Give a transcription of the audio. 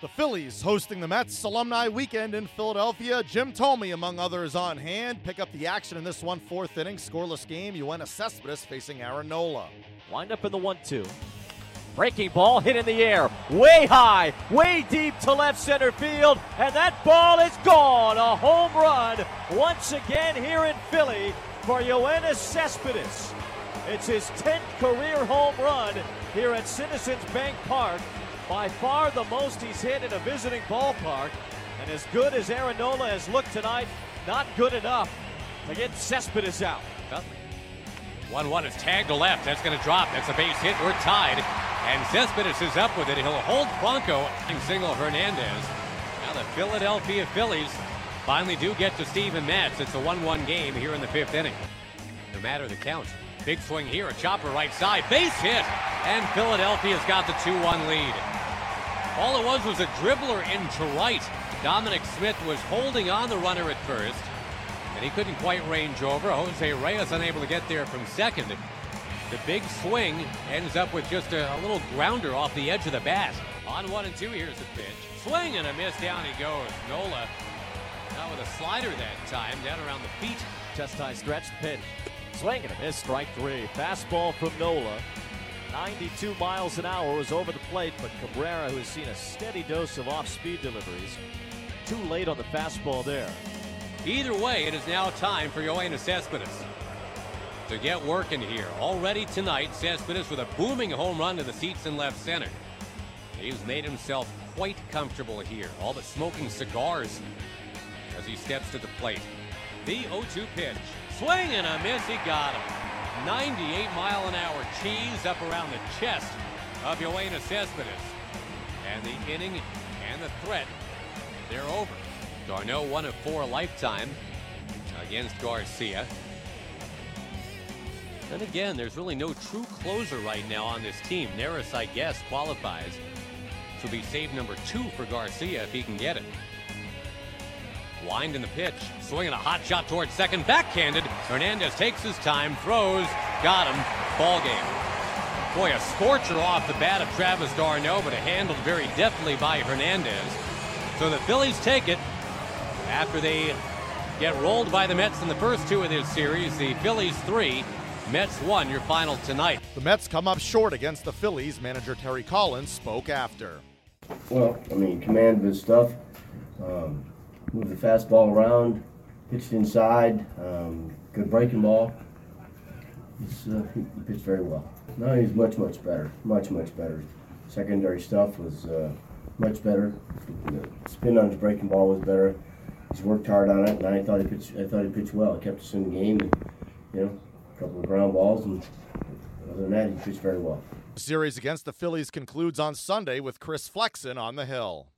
The Phillies hosting the Mets Alumni Weekend in Philadelphia. Jim Thome, among others, on hand. Pick up the action in this one fourth inning, scoreless game. Yoenis Cespedes facing Aaron Nola. Wind up in the one-two. Breaking ball hit in the air, way high, way deep to left center field, and that ball is gone. A home run once again here in Philly for Yoenis Cespedes. It's his 10th career home run here at Citizens Bank Park. By far the most he's hit in a visiting ballpark. And as good as Aaron Nola has looked tonight, not good enough to get Cespedes out. 1 1 is tagged to left. That's going to drop. That's a base hit. We're tied. And Cespedes is up with it. He'll hold Franco and single Hernandez. Now the Philadelphia Phillies finally do get to Steven Matz. It's a 1 1 game here in the fifth inning. No matter the count. Big swing here. A chopper right side. Base hit. And Philadelphia's got the 2 1 lead. All it was was a dribbler into right. Dominic Smith was holding on the runner at first, and he couldn't quite range over. Jose Reyes unable to get there from second. The big swing ends up with just a, a little grounder off the edge of the bat. On one and two, here's the pitch. Swing and a miss, down he goes. Nola now with a slider that time, down around the feet. Chest high stretch pitch. Swing and a miss, strike three. Fastball from Nola. 92 miles an hour was over the plate, but Cabrera, who has seen a steady dose of off-speed deliveries, too late on the fastball there. Either way, it is now time for Yoenis Cespedes to get working here. Already tonight, Cespedes with a booming home run to the seats in left center. He's made himself quite comfortable here, all but smoking cigars as he steps to the plate. The 0-2 pitch. Swing and a miss, he got him. 98 mile an hour cheese up around the chest of Yoenis Cespedes. And the inning and the threat, they're over. d'Arnaud one of four lifetime against Garcia. Then again, there's really no true closer right now on this team. Neris, I guess, qualifies. Will be save number two for Garcia if he can get it. Wind in the pitch, swinging a hot shot towards second, backhanded. Hernandez takes his time, throws, got him, ball game. Boy, a scorcher off the bat of Travis d'Arnaud, but a handled very deftly by Hernandez. So the Phillies take it after they get rolled by the Mets in the first two of this series. The Phillies three, Mets one. Your final tonight. The Mets come up short against the Phillies. Manager Terry Collins spoke after. Well, I mean, command of his stuff. Um, move the fastball around, pitched inside, um, good breaking ball. Uh, he, he, pitched very well. Now he's much, much better. Much, much better. Secondary stuff was uh, much better. The spin on his breaking ball was better. He's worked hard on it, and I thought he pitched. I thought he pitched well. He kept us in the game, and you know, a couple of ground balls, and other than that, he pitched very well. The series against the Phillies concludes on Sunday with Chris Flexen on the hill.